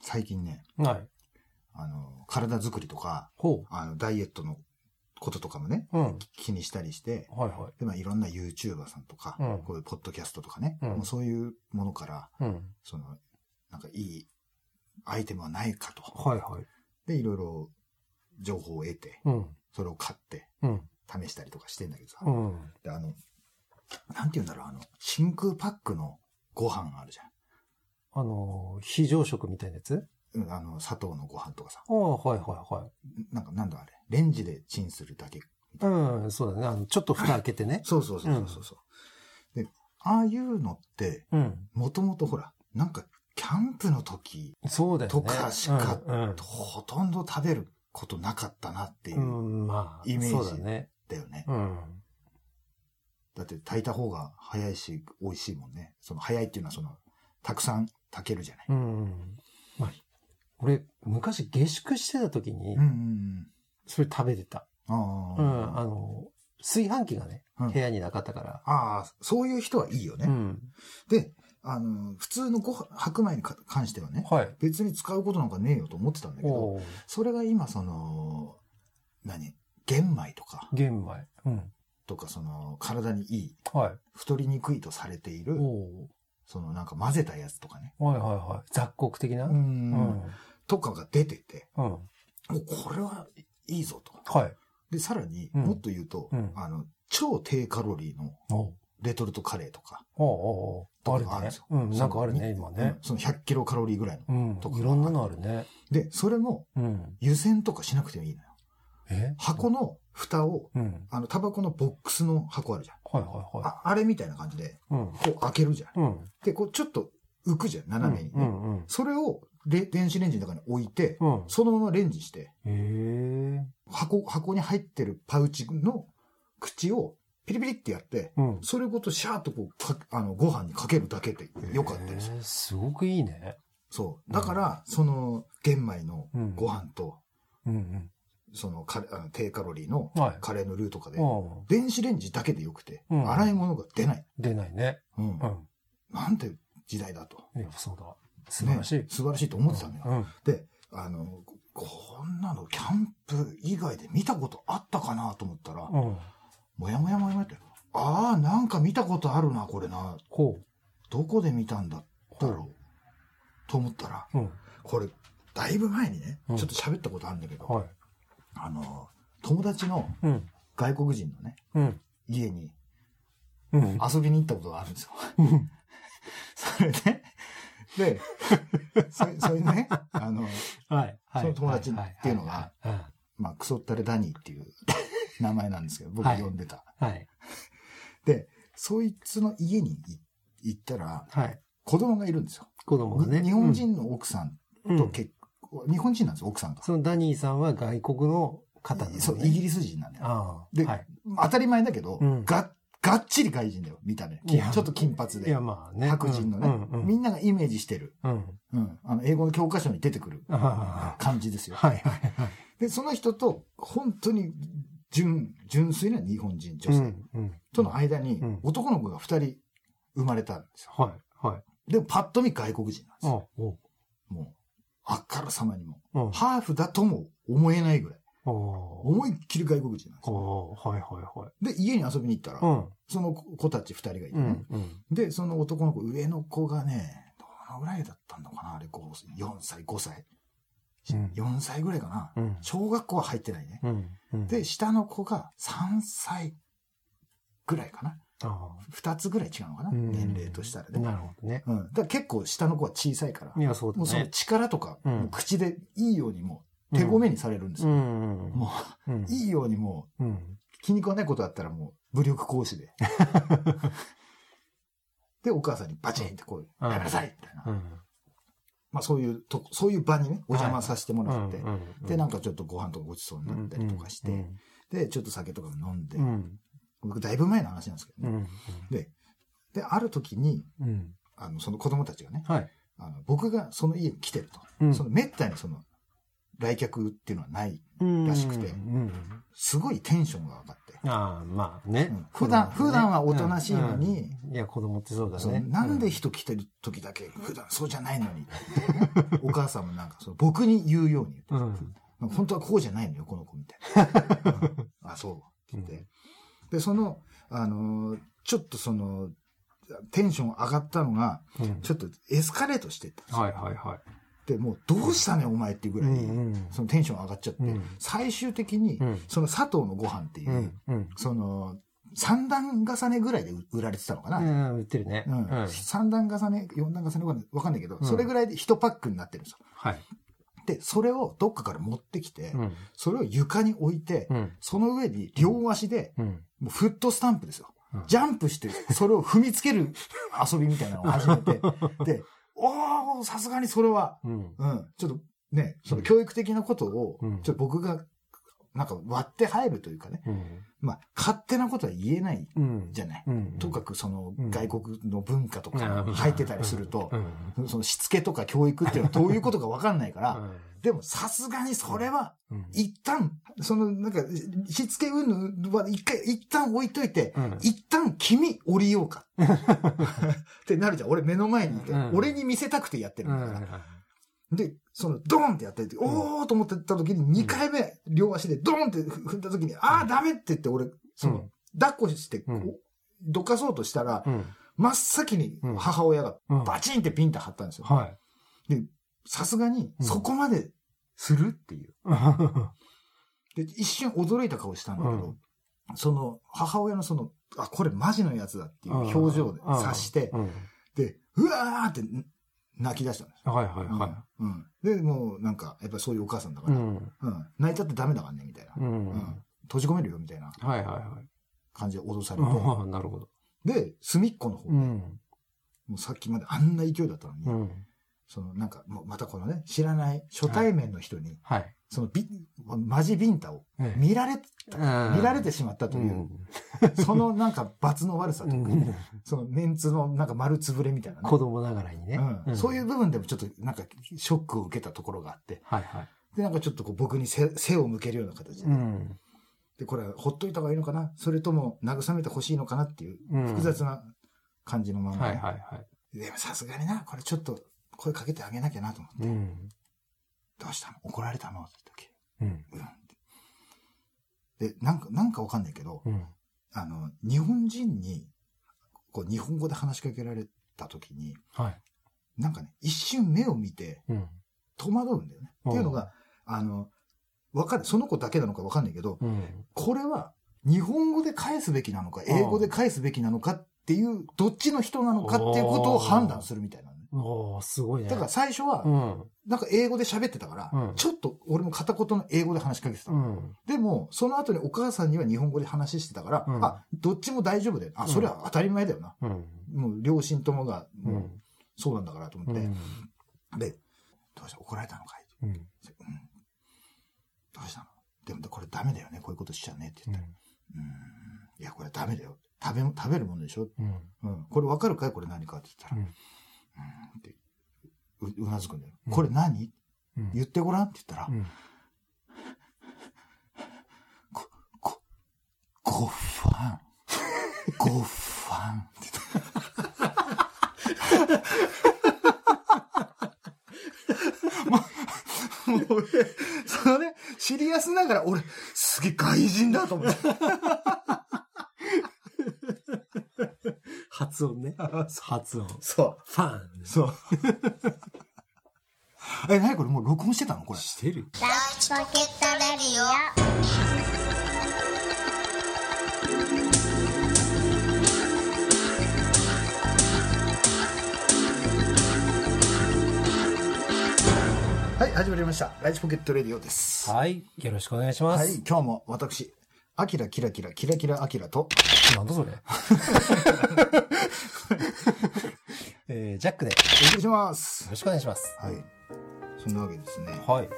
最近ね、はい。あの、体作りとか、ほあの、ダイエットのこととかもね、う。うん。気にしたりして、はいはい。で、まあ、いろんな YouTuber さんとか、うんこういうポッドキャストとかね、うんもうそういうものから、うん。その、なんかいいアイテムはないかと。はいはい。で、いろいろ情報を得て、うん。それを買って、うん。試したりとかしてんだけどさ。うん。で、あの、なんて言うんだろう、あの、真空パックのご飯あるじあの、非常食みたいなやつ？ゃん。うんあの、砂糖のご飯とかさ。ああ、はいはいはい。なんか、なんだあれ？レンジでチンするだけ。うん、そうだね。あの、ちょっと蓋開けてね。そうそうそうそうそう。で、ああいうのって、うん。もともとほら、なんか、キャンプの時、そうだよね。とかしかうんほとんど食べることなかったなっていうう、ん。うん、まあ、イメージそうだね。だよね。うん。だって炊いた方が早いし、美味しいもんね。その早いっていうのはその、たくさん炊けるじゃない。うん。まあ、俺、昔下宿してた時にうん、うんそれ食べてた。うん。うあん。あの、炊飯器がね、うん部屋になかったから。あ、ああ、そういう人はいいよね。うん。で、あの、普通のご飯、白米にか関してはね、はい。別に使うことなんかねえよと思ってたんだけど、それが今その、何？玄米とか、玄米。うん。とかその、体にいい、はい。太りにくいとされている、おそのなんか混ぜたやつとかね。ーはいはいはい。雑穀的な？う。うんん。とかが出てて、うん。もうこれはいいぞと。はい。で、さらに、うんもっと言うと、うんあの、超低カロリーのレトルトカレーとか、おうおうおうあるねとかあるんですよ。うん。なんかあるね、今ね。その100キロカロリーぐらいの。うんと。かいろんなのあるね。で、それもうん。湯煎とかしなくてもいいのよ。え？箱の蓋を、うん。あの、タバコのボックスの箱あるじゃん。はいはいはああれみたいな感じで、い。うん。こう開けるじゃん。うん。で、こうちょっと浮くじゃん、斜めにね。うんうん。それをレ電子レンジの中に置いて、うん。そのままレンジして。箱、箱に入ってるパウチの口をピリピリってやって、うん。それごとシャーッとこうか、あの、ご飯にかけるだけでよかったですすごくいいね。そう。だから、その、玄米のうんご飯と、うんそのカレあの低カロリーの。カレーのルーとかで、うん。電子レンジだけでよくて、うん洗い物が出ない。出ないね。うんうん。なんて時代だと。いや、そうだ。素晴らしいね。素晴らしいと思ってたんだよ。うん。で、あの、こんなのキャンプ以外で見たことあったかなと思ったら、うん。もやもやもやもやって、ああ、なんか見たことあるな、これな。ほどこで見たんだう。だろう。と思ったら。これ、だいぶ前にね、うんちょっと喋ったことあるんだけど、はい。あの、友達のうん。外国人のね、うん。家にうん。遊びに行ったことがあるんですよ。うん。それで、で、それそれでね、あの、はい。はい。その友達っていうのがはまあ、クソったれダニーっていう名前なんですけど、僕はい呼んでた。はい。はい。で、そいつの家に行ったら、はい。子供がいるんですよ。子供がね。に日本人の奥さんうんと結婚、日本人なんですよ、奥さんが。そのダニーさんは外国の方なんですそう、イギリス人なんだよ。ああ。ではい。当たり前だけど、うんが、がっちり外人だよ、見た目。ちょっと金髪でいや、。まあね。白人のね、うんうんみんながイメージしてる、うん。うん、あの英語の教科書に出てくるああ。感じですよ。はいはいはい。で、その人と、本当に純、純粋な日本人女性うん。うん。との間にうん、男の子が二人生まれたんですよ。はい。はい。でも、パッと見外国人なんですあよ。おもう、あっからさまにも。うん。ハーフだとも思えないぐらい。お思いっきり外国人なんですよ。おはいはいはい。で、家に遊びに行ったら、うん。その子たち二人がいてね。うん。うん。で、その男の子、上の子がね、どのぐらいだったのかなあれ、こう、4歳、5歳。うん4歳ぐらいかな。うん。小学校は入ってないね。うん。うん、で、下の子が3歳ぐらいかな。あ2つぐらい違うのかな、年齢としたらね。なるほどね。うん。だから結構下の子は小さいから、いや、そうだもうそのね。力とか、口でいいようにもう手ごめにされるんですうよ。ん。もういいようにもう気に食わないことあったらもう、武力行使で。で、お母さんにバチンってこう、うんやめなさいみたいな。うん。まあそういうと、そういう場にね、お邪魔させてもらって、うん。で、なんかちょっとご飯とかごちそうになったりとかして、うん。で、ちょっと酒とかも飲んで、うん。僕だいぶ前の話なんですけどね。うん。で、で、ある時に、うん。あの、その子供たちがね、はい。あの僕がその家に来てると。うんその、めったにその、来客っていうのはない。うんらしくてうん。すごいテンションが上がって。ああ、まあねうん。普段普段はおとなしいのにうんうんいや、子供ってそうだそうね。なんで人来てる時だけ、普段そうじゃないのに。お母さんもなんかそう僕に言うように言ってうん。本当はこうじゃないのよ、この子みたいな。うんあ、そう。って言って。で、その、あのーちょっとその、テンション上がったのが、うんちょっとエスカレートしてったんですよ。はいはいはい。で、もう、どうしたね、お前っていうぐらい、そのテンション上がっちゃって、うん最終的に、うんその佐藤のご飯っていう、うん。うん。その、三段重ねぐらいで売られてたのかな。うん、売ってるね。ううんん。三段重ね、四段重ねわかんないわかんないけど、うんそれぐらいで一パックになってるんですよ。はい。で、それをどっかから持ってきて、うん。それを床に置いて、うん。その上に両足で、うん。もうフットスタンプですよ。うんジャンプして、それを踏みつける遊びみたいなのを始めて、で、おー、さすがにそれは、うん。うん、ちょっとね、その教育的なことを、うんちょっと僕が、なんか割って入るというかね、うん。まあ、勝手なことは言えないうん。じゃない。うん。とかくそのうん外国の文化とかうん入ってたりするとう、ん。そのしつけとか教育っていうのはどういうことかわかんないから、うんでもさすがにそれは、うん。一旦、そのなんか、しつけ云々は一回、一旦置いといて、うん一旦君降りようか。ってなるじゃん。俺目の前にいて、うん俺に見せたくてやってるうんんだから。で、そのドーンってやった時、おーと思ってた時に2回目、両足でドーンって踏んだ時に、あーダメって言って俺、その、抱っこして、どかそうとしたら、うん。真っ先に母親がうん。バチンってピンって張ったんですよ。はい。さすがに、うん。そこまでするっていう。は で、一瞬驚いた顔したんだけど、その、母親のその、あ、これマジのやつだっていう表情で察して、うん。で、うわーって泣き出したんですよ。はいはいはうん。うんで、もうなんか、やっぱりそういうお母さんだから、ん。うん。泣いたってダメだからね、みたいな。ううんん。閉じ込めるよ、みたいなはいはいはい。感じで脅されああ、なるほど。て。で、隅っこの方で、うん。もうさっきまであんな勢いだったのに、うん。そのなんか、もうまたこのね、知らない初対面の人に、はい。そのビ、マジビンタをええ見られ、見見られてしまったという、そのなんか罰の悪さというか、そのメンツのなんか丸つぶれみたいなね子供ながらにね。うんそういう部分でもちょっとなんかショックを受けたところがあって、はいはい。で、なんかちょっとこう僕に背背を向けるような形で、うん。で、これはほっといた方がいいのかな？それとも慰めてほしいのかなっていううん複雑な感じのまま、はいはいはい。でもさすがにな、これちょっと声かけてあげなきゃなと思って、うん。どうしたの？怒られたの？って言うん。ったっけうんって。で、なんか、なんかわかんないけど、うん。あの、日本人に、こう、日本語で話しかけられた時に、はい。なんかね、一瞬目を見てうん。戸惑うんだよね。っていうのが、あの、わかる、その子だけなのかわかんないけど、うん。これは日本語で返すべきなのか、英語で返すべきなのかっていう、どっちの人なのかっていうことを判断するみたいな。おー、すごいね。だから最初はう、ん。なんか英語で喋ってたから、うんちょっと俺も片言の英語で話しかけてたうの。ん。でも、その後にお母さんには日本語で話してたから、うんあ、どっちも大丈夫だよ。あ、それは当たり前だよな。うん。もう両親ともが、う。もうんそうなんだからと思って。うん。で、どうした？怒られたのかい、うん。うん、どうしたの？でもこれダメだよね。こういうことしちゃうねって言ったら。うーん。いや、これダメだよ。食べ、食べるものでしょ？うん。うん。これわかるかい？これ何かって言ったら。ってう、うなずくんだよ。うんこれ何？うん。言ってごらんって言ったら、うん。ご、ご、ごファン。ごファンって言った。もう、もう俺、そのね、シリアスながら俺、すげえ外人だと思って。発音ね。発音。そう。ファン。そう。え、何これ？もう録音してたの？これ。してるランチポケットレディオはい、始まりました。ライチポケットレディオです。はい。よろしくお願いします。はい、今日も私、アキラキラキラキラキラアキラと、なんだそれ？えー、ジャックでよお送りします。ろしくお願いします。はい。そんなわけですね。はい。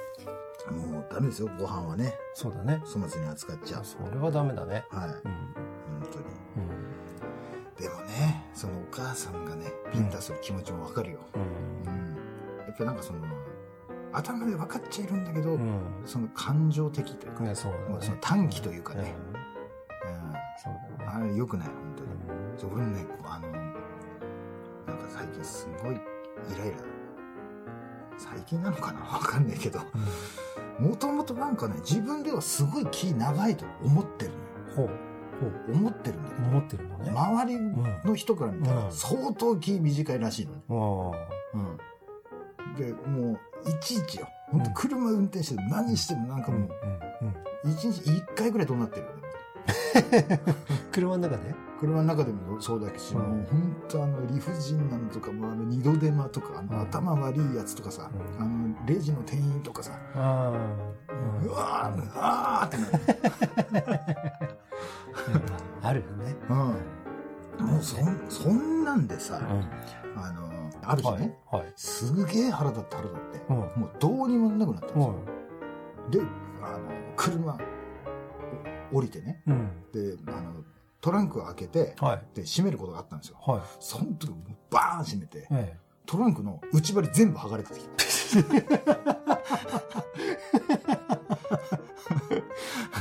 もうダメですよ、ご飯はね。そうだね。粗末に扱っちゃう。それはダメだね。はい。うん。本当に。うん。でもね、そのお母さんがね、ビンタする気持ちもわかるよ。うん。うん。やっぱなんかその、頭で分かっちゃいるんだけど、うん。その感情的というか、ね、そうだね。その短気というかね、うんうんそうだね。あれ良くない、本当に。うん俺もね、あの、なんか最近すごいイライラ。最近なのかな？わかんないけど、もともとなんかね、自分ではすごい気長いと思ってるのよ。ほう。ほう。思ってるんだけど、思ってるのね。周りの人から見たらうん相当気短いらしいのね。あうん。で、もう、いちいちよ。本当車運転して何してもなん。かもうん。うん。う、一日一回ぐらい怒鳴ってる。車の中で？車の中でもそうだし、うんもう本当あの理不尽なのとか、もうあの二度手間とか、あのうん頭悪いやつとかさ、うんあのレジの店員とかさ、あうわー、あーってなる。もうそん、そんなんでさ、うん。あの、ある日はいね、。はい。すげえ腹立って腹立って、うん。もうどうにもなくなったんですよ。はで、あの、車、お降りてね、い。うん。で、あの、トランクを開けて、はい。で、閉めることがあったんですよ。はい。その時、バーン閉めて、えトランクの内張り全部剥がれてきた。え。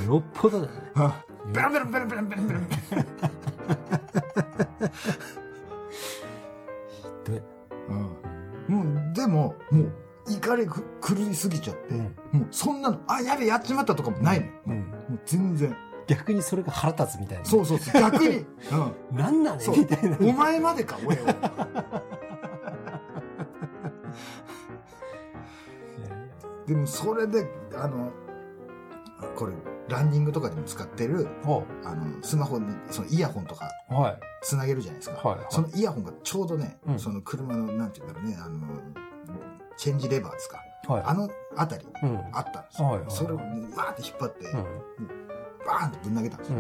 よっぽどだね。ベランベランベランベランベランベラン。で、怒りく狂いすぎちゃって、うんもう、そんなの、あ、やべえ、やっちまったとかもないの。うん。もう全然。逆にそれが腹立つみたいな。そうそうそう、逆に。うん。なんなの？みたいな。お前までか、俺を。でも、それで、あの、これ、ランニングとかでも使ってる、はあの、スマホに、そのイヤホンとか。つなげるじゃないですか。はいはいそのイヤホンがちょうどね、うんその車の、なんて言うんだろうね、あの、チェンジレバーですか？はい。あのあたり、うん。あったんですよ。はいはいはいそれをわーって引っ張って、うん。バーンってぶん投げたんですよ。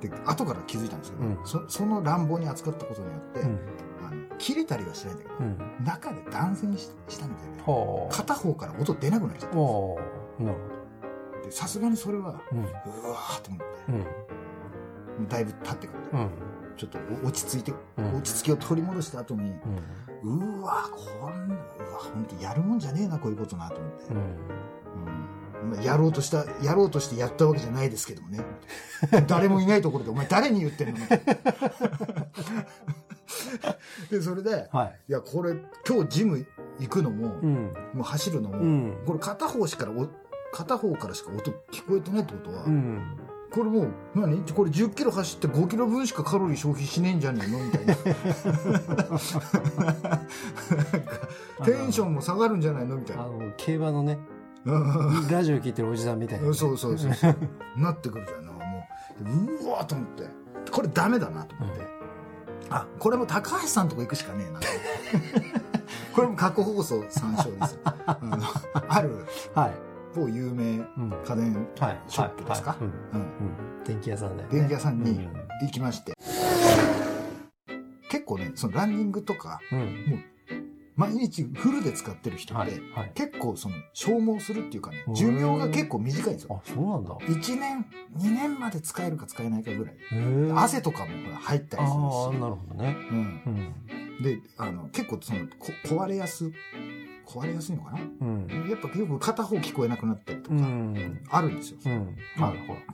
で、後から気づいたんですけど、うんそその乱暴に扱ったことによって、うん。あの切れたりはしないんだけど、うん。中で断線ししたみたいで、はあ。片方から音出なくなっちゃったんですでさすがにそれは。うわーって思って、だいぶ経ってから、うん。ちょっとお落ち着いて、うん落ち着きを取り戻した後に、うん。うわこんうわ本当やるもんじゃねえなこういうことなと思って、うん。うんまあやろうとしたやろうとしてやったわけじゃないですけどもね 誰もいないところでお前誰に言ってんの？でそれではい。いやこれ今日ジム行くのも、うん。もう走るのも、うん。これ片方しからお片方からしか音聞こえてないってことは、うん。これもう何？これ10キロ走って5キロ分しかカロリー消費しねえんじゃねえの？みたいな。テンションも下がるんじゃないの？みたいな。あの、競馬のね、うん。ラジオ聞いてるおじさんみたいな。そうそうそうそう。なってくるじゃん。もううわーと思って。これダメだなと思って、あこれも高橋さんとこ行くしかねえな。これも過去放送参照ですよあのある？はい。某有名うん。家電はい。ショップですか？電気屋さんだよね。電気屋さんにうん行きまして、結構ねそのランニングとかうん。毎日フルで使ってる人って、はい。はい。結構その消耗するっていうかねうん寿命が結構短いんですよあ、そうなんだ。1年2年まで使えるか使えないかぐらい。汗とかもほら入ったりするああ、しなるほどね。うん、うん。であの結構そのこ壊れやす壊れやすいのかな？うん。やっぱよく片方聞こえなくなったりとかうん。あるんですよ、うん。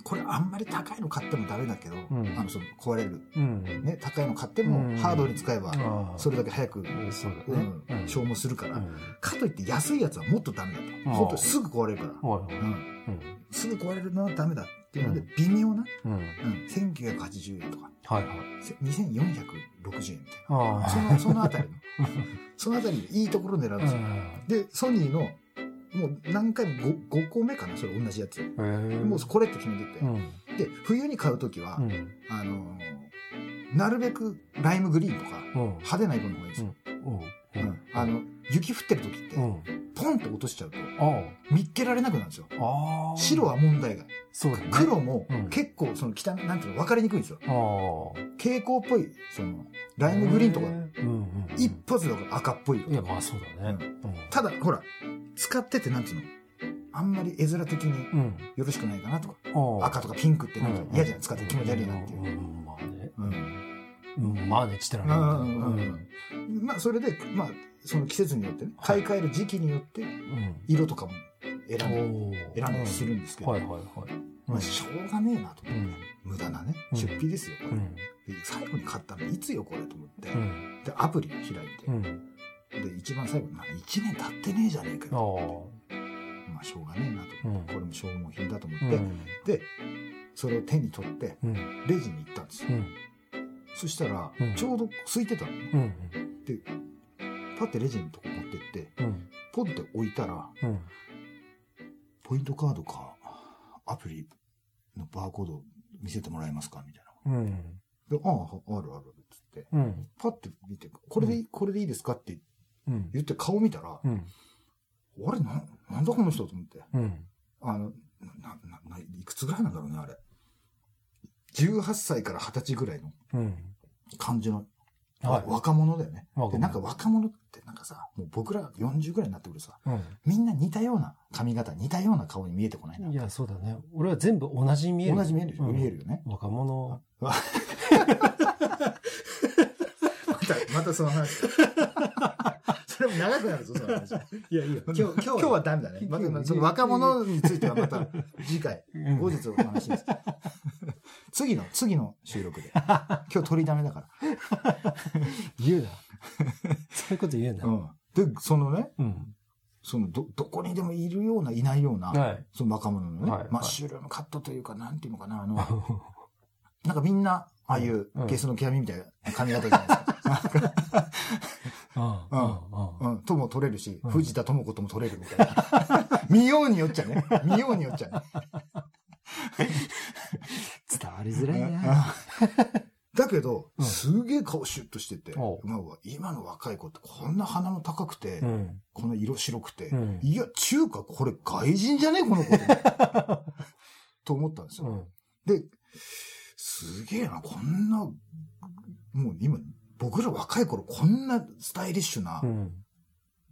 これあんまり高いの買ってもダメだけど、うんあのその壊れる、うん。ね、高いの買ってうん。もハードに使えばそれだけ早く。消耗するから、うん。かといって安いやつはもっとダメだと。ああ。本当にすぐ壊れるから。すぐ壊れるのはダメだっていうのでうん微妙な、うん。うん、1980円とかはいはい。せ2460円みたいああ。なそのそのあたりの そのあたりでいいところを狙うんですよ、でソニーのもう何回も 5, 5個目かなそれ同じやつ。もうこれって決めてて、うん。で冬に買う時は、うん。あのーなるべくライムグリーンとかうん。派手な色の方がいいんですよ、ううんあの雪降ってる時って、うん。ポンと落としちゃうとあ見っけられなくなるんですよ。白は問題外そうだね。黒もうん結構その汚いなんていうの分かりにくいんですよ。蛍光っぽいそのライムグリーンとか。一発で分かる赤っぽい色いや、まあそうだね。ただほら使っててなんていうのあんまり絵面的に。よろしくないかなとか。赤とかピンクってなんか嫌じゃん使って気持ち悪いなっていうまあね。うんうん、まあね、ちってらうんうんうんまあ、それで、まあ、その季節によってね、買い替える時期によって、うん。色とかも選んで、選んだりするんですけど、はいはいはい。まあ、しょうがねえなと思って、うん無駄なね、うん出費ですよ、これ。うん。で最後に買ったのいつよ、これと思って。うん。で、アプリ開いて、うん。で、一番最後に、まあ、1年経ってねえじゃねえかあよ。あ。まあ、しょうがねえなと思って、うんこれも消耗品だと思って、うん。で、それを手に取って、うん。レジに行ったんですよ。うん。そしたらうん、ちょうど空いてたのね。うん。で、パッてレジのとこ持ってって、うん。ポンって置いたら、うん。ポイントカードか、アプリのバーコード見せてもらえますかみたいな。うん。で、ああ、あるある、つって。うん。パッて見て、これでいい、これでいいですかってうん。言って顔見たら、うん。あれな、なんだこの人と思って。うん。あの、な、な、な、いくつぐらいなんだろうね、あれ。18歳から20歳ぐらいのうん。感じの、はい。若者だよね。で、なんか若者ってなんかさ、もう僕ら40ぐらいになってくるとさ、うみんな似たような髪型、似たような顔に見えてこない。いや、そうだね。俺は全部同じに見える。同じ見えるうん見えるよね。若者。また、またその話。それも長くなるぞ、その話。いやいや、今日、今日はダメだね。また、その若者についてはまた次回、うん後日お話します。次の、次の収録で。今日取りだめだか言うな。そういうこと言うな。ら。うん。で、そのね、うん。その、ど、どこにでもいるような、いないような、はい。その若者のね、はいマッシュルームカットというか、なんていうのかな、あの、なんかみんな、ああいううんゲスの極みみたいな髪型じゃないですか。うん。ううん。うん、とも取れるし、うん藤田智子とも取れるみたいな。見ようによっちゃね。見ようによっちゃね。りづらいな。うん だけど、うんすげえ顔シュッとしてて、今の若い子ってこんな鼻の高くて、うん。この色白くて、うんいや、中華これ外人じゃね？この子。と思ったんですよ。うん。で、すげえな、こんな、もう今、僕ら若い頃こんなスタイリッシュな、うん。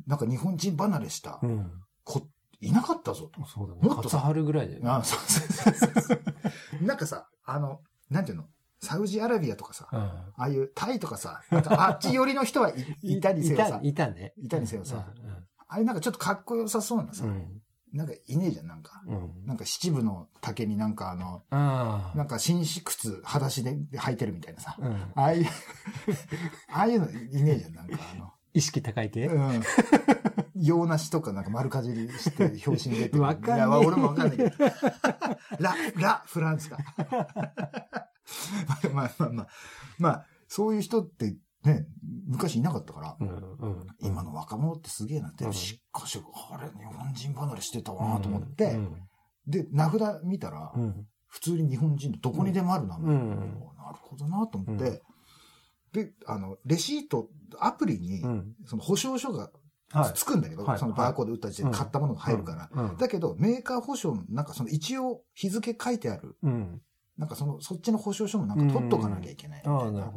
なんか日本人離れしたうん。子、いなかったぞと。そうだね。もっとカツハルぐらいで。あそうそうそうそう。なんかさ、あの、なんていうの？サウジアラビアとかさ、あうん。あいうタイとかさ、なんかあっち寄りの人はい いたにせよさ、いたね。いたにせよさうんあれなんかちょっとかっこよさそうなさ、うん。なんかいねえじゃん、なんか。うん。なんか七分の竹になんかあの、あなんか紳士靴裸足で履いてるみたいなさ。あ。うん。ああいう、ああいうのいねえじゃん、なんかあ意識高い系の。うん。洋梨とかなんか丸かじりして表紙に出てる。わかんねえいや、俺もわかんないけど。ラ、ラ、フランスか。まあまあまあ。まあ、そういう人ってね、昔いなかったから、うん。うん。今の若者ってすげえなって、うんしかし、あれ、日本人離れしてたわなと思って、うんで、名札見たら、うん。普通に日本人のどこにでもある名前、うんなるほどなと思って、で、あの、レシート、アプリに、うん。その保証書がはい。つくんだけど、はいそのバーコード打った時点で買ったものが入るから。うん。だけど、メーカー保証の、なんかその一応日付書いてある、うん。なんかその、そっちの保証書もなんか取っとかなきゃいけないみたいな。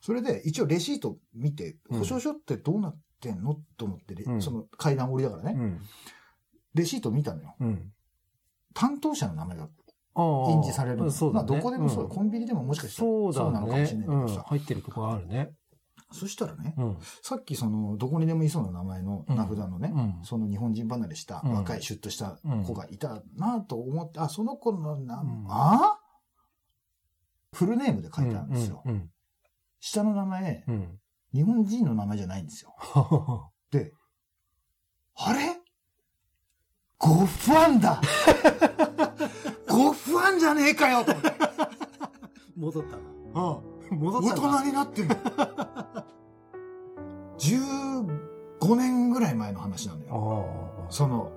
それで、一応レシート見て、うん保証書ってどうなってんの？と思って、うんその階段降りだからね、うん。レシート見たのよ。うん。担当者の名前がああ。印字されるの。そうだね。まあ、どこでもそう、んコンビニでももしかしたらそうだそうなのかもしれ。ないけどさ。入ってるとこあるね。そしたらね、うん。さっきその、どこにでもいそうな名前の名札のね、うんその日本人離れしたうん若いシュッとした子がいたなと思って、あ、その子の名前、うんあ？フルネームで書いてあるんですよ。うん。下の名前、うん。日本人の名前じゃないんですよ。で、あれ？ゴファンだ ゴファンじゃねえかよと思って。戻ったうん戻大人になってんの。15年ぐらい前の話なのよ。ああ。その、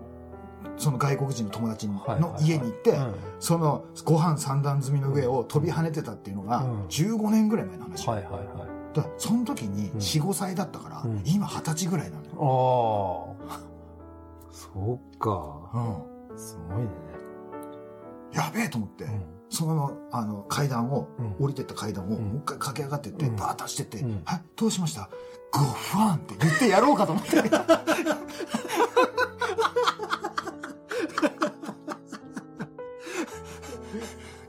その外国人の友達の家に行って、うんそのご飯三段積みの上を飛び跳ねてたっていうのがうん15年ぐらい前の話。はいはいはい。だからその時にうん4、5歳だったから、うん今20歳ぐらいなのよ。ああ。そっか。うん。すごいね。やべえと思って、うん。そのままあの階段を、うん降りてった階段をうんもう一回駆け上がってって、うんバーッと走ってって、うんはい、どうしました？ゴファンって言ってやろうかと思って。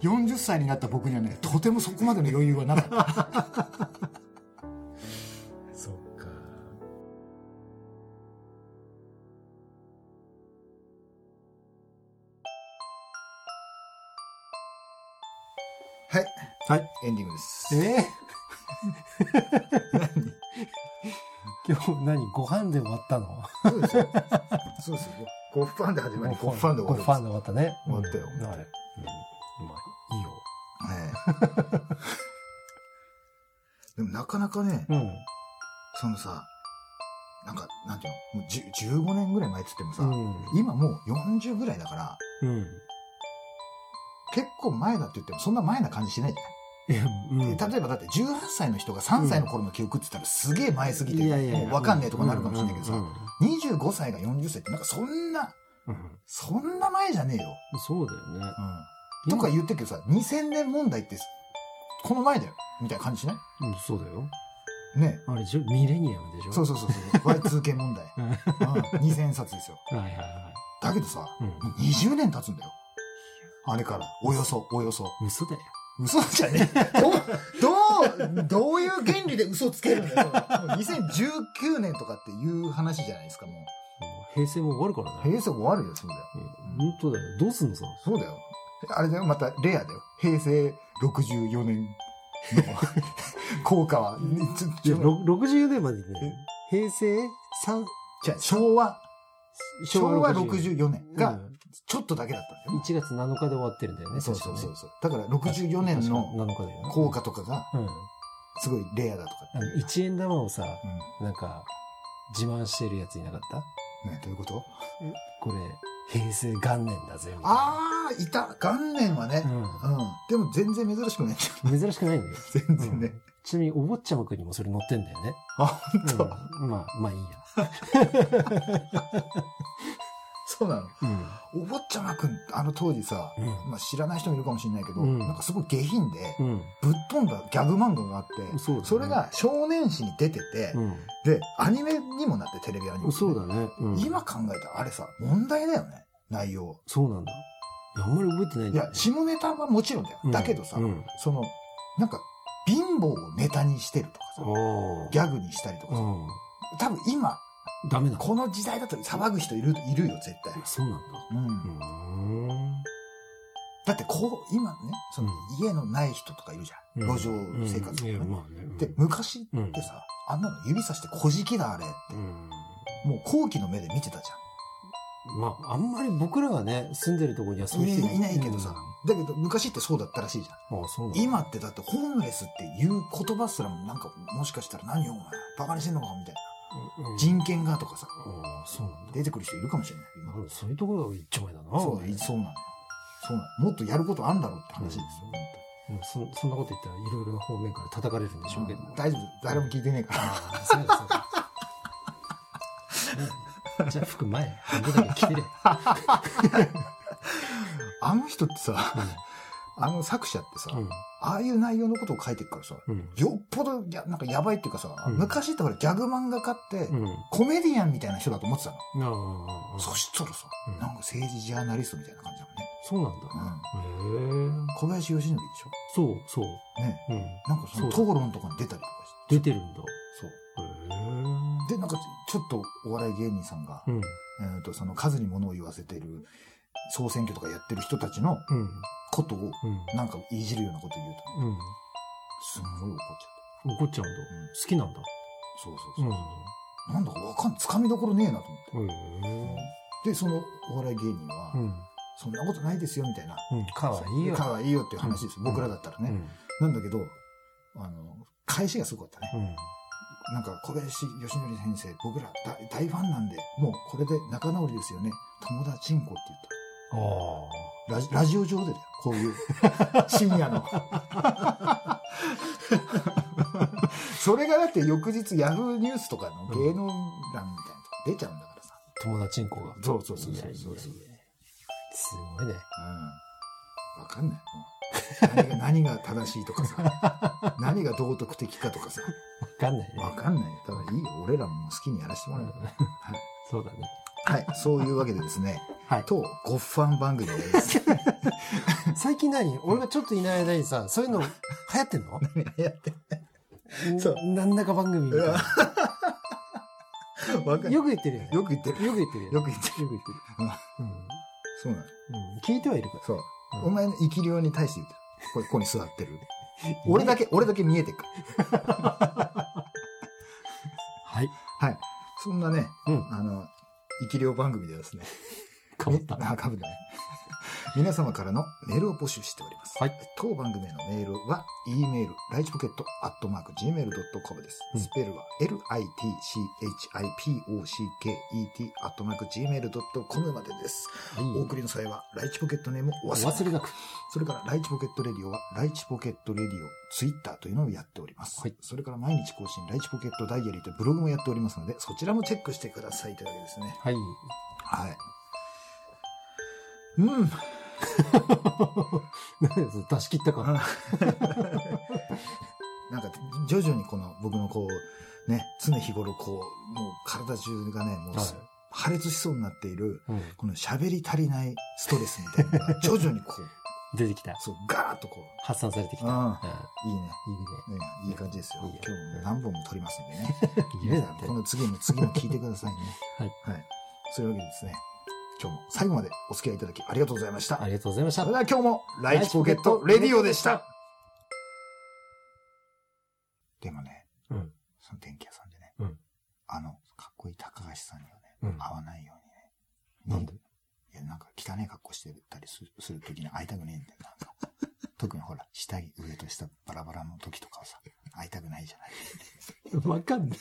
40歳になった僕にはね、とてもそこまでの余裕はなかった。はい、はい。エンディングです。えー、今日何？ご飯で終わったの？そうですよ。そうですよ。ゴッファンで始まり、ゴッファンで終わるんですゴッファンで終わったね。終わったよい。うん、まあ、いいよ。はいでもなかなかね、うん。そのさ、なんか、なんていうの、もうじゅ15年ぐらい前って言ってもさ、うん。今もう40ぐらいだから、うん。結構前だって言ってもそんな前な感じしないじゃないうん。例えばだって18歳の人が3歳の頃の記憶って言ったらすげえ前すぎて、もう分かんねえとかなるかもしれないけどさ、うんうん25歳が40歳ってなんかそんな、うんそんな前じゃねえよ。そうだよね。うん。とか言ってるけどさ、2000年問題って、この前だよ。みたいな感じしない？うん、そうだよ。ねあれミレニアムでしょ？そうそうそうそう。Y2K 問題。うん。はいうん。2000冊ですよ。はいはい。だけどさ、うんもう20年経つんだよ。あれから。およそ、およそ。嘘だよ。嘘じゃねえ。どう、どう、どういう原理で嘘つけるんだよ。それもう2019年とかっていう話じゃないですか、もう。平成も終わるからね。平成終わるよ、そうだよ。うん本当だよ。どうすんのさ。そうだよ。あれだよ、またレアだよ。平成64年の効果は。ち いや、ょろ64年までね、平成3、じゃあ昭和、昭和60 64年がうんちょっとだけだったんだよ。1月7日で終わってるんだよね。そうそうそう確そう。だから64年のかね確か7日だよね。効果とかがうん。すごいレアだとかあの、1円玉をさ、うなんか、自慢してるやついなかった？ん。ね、どういうこと？これ、平成元年だぜ、みたいな。ああ、いた。元年はね。うん。でも全然珍しくない。珍しくないんだよ。全然ね。ちなみに、お坊ちゃまくんにもそれ載ってんだよね。あ、本当？うん。まあ、まあいいや。そうなの。うん。お坊ちゃまくん、あの当時さ、うんまあ知らない人もいるかもしれないけど、うんなんかすごい下品で、うん。ぶっ飛んだギャグ漫画があって、そねそれが少年誌に出てて、うん。で、アニメにもなって、テレビアニメ、そうだね。うん。今考えたらあれさ、問題だよね、内容。そうなんだ。いやあんまり覚えてないんいやだよね、下ネタはもちろんだよ。うんだけどさ、うん。その、なんか、貧乏をネタにしてるとかさ、おギャグにしたりとかさ、うん。多分今、ダメなのこの時代だと騒ぐ人いる、いるよ、絶対。そうなんだ。うん。だってこう、今ね、そのうん家のない人とかいるじゃん。路上生活とかねうんまあね。うんで、昔ってさ、あんなの指さして小じきだあれって、うん。もう後期の目で見てたじまあ、あんまり僕らがね、住んでるところにはゃ。そうんいう人いないけどさ、だけど昔ってそうだったらしいじゃん。うん。ああ、そう。今ってだってホームレスっていう言葉すらもなんかもしかしたら何をお前バカにしてんのかみたいな。うん、人権がとかさ。出てくる人いるかもしれない。今そういうところが一丁前だな。そうだよ、そうなのよ。そうなの。もっとやることあんだろうって話ですよ、うんそそんなこと言ったらいろいろな方面から叩かれるんでしょうけど。大丈夫。誰も聞いてねえから。うだそう じゃあ服前、半分だけ着てれ。あの人ってさ、あの作者ってさ、うん。ああいう内容のことを書いてるからさ、うん。よっぽどや、なんかやばいっていうかさ、うん昔ってほらギャグ漫画家って、うん。コメディアンみたいな人だと思ってたの。そしたらさ、うんなんか政治ジャーナリストみたいな感じだもんね。そうなんだ。うん。へえ。小林義則でしそう、そう。ょね。うん。なんかその討論とかに出たりとかして。出てるんだ。そう。へえ。で、なんかちょっとお笑い芸人さんが、うん。えー、とその数に物を言わせてる総選挙とかやってる人たちのうん。ことをうん。なんかいじるようなこと言うと、ね、うん。すんごい怒っちゃう。怒っちゃうんだ。うん好きなんだ。そうそうそう。なんだかわかん、つかみどころねえなと思って。うん。へで、そのお笑い芸人は。そんなことないですよみたいな。うん。かわいいよ。かわいいよっていう話です僕らだったらね。うん。なんだけど、あの、返しがすごかったね。うん。なんか小林義則先生、僕ら大大ファンなんで、もうこれで仲直りですよね。友達んこって言った。あラジラジオ上でだよ、こういう。深夜の。それがだって翌日ヤフーニュースとかの芸能欄みたいなとこ出ちゃうんだからさ。あ。友達んこが。そうそうそうそうそうそうすごいね。うん。わかんない。何が、何が正しいとかさ。何が道徳的かとかさ。わかんないね。わかんないよ。ただいいよ。俺らも好きにやらせてもらうよ。そうだね。はい。そういうわけでですね。はい。と、ゴッファン番組です。最近何？俺がちょっといない間にさ、そういうの流行ってんの？やって。そうなんだか番組みたいな。わかるよく言ってるよね。よく言ってる。よく言ってるよ。よく言ってる。よく言ってる。そうなの。うん。うん。聞いてはいるから。そう。うんお前の生き量に対して言ってこれここに座ってる。俺だけ、俺だけ見えてるから。はい。はい。そんなね、うん。あの、生き量番組ではですね。かぶった。あ、かぶってない。皆様からのメールを募集しております。はい。当番組へのメールは、e メール、ライチポケット、アットマーク、gmail.com です。うんスペルは、litchipocket、アットマーク、gmail.com までです。お送りの際は、ライチポケットネームおお忘れなく。それから、ライチポケットレディオは、ライチポケットレディオ、ツイッターというのをやっております。はいそれから、毎日更新、ライチポケットダイアリーというブログもやっておりますので、そちらもチェックしてくださいというわけですね。はい。はい。うん。出し切ったから。なんか、徐々にこの、僕のこう、ね、常日頃こう、もう体中がね、もう、はい破裂しそうになっている、うん。この喋り足りないストレスみたいなのが、徐々にこう、出てきた。そう、ガーッとこ発散されてきた。いいね。いいね。ね、いい感じですよ。今日も何本も撮りますんでね。こ。の次も次も聞いてくださいね。はい。はい。そういうわけでですね、今日も最後までお付き合いいただきありがとうございました。ありがとうございましたそれ。では今日も、ライチポケットレディオでした。でもね、うんその電気屋さんでね、うんあの、かっこいい高橋さんにはね、うん会わないようにね。なんで？いや、なんか汚い格好してたりするするときに会いたくねえんだよ、なんか。特にほら、下着、上と下バラバラの時とかはさ、会いたくないじゃない。わかんない。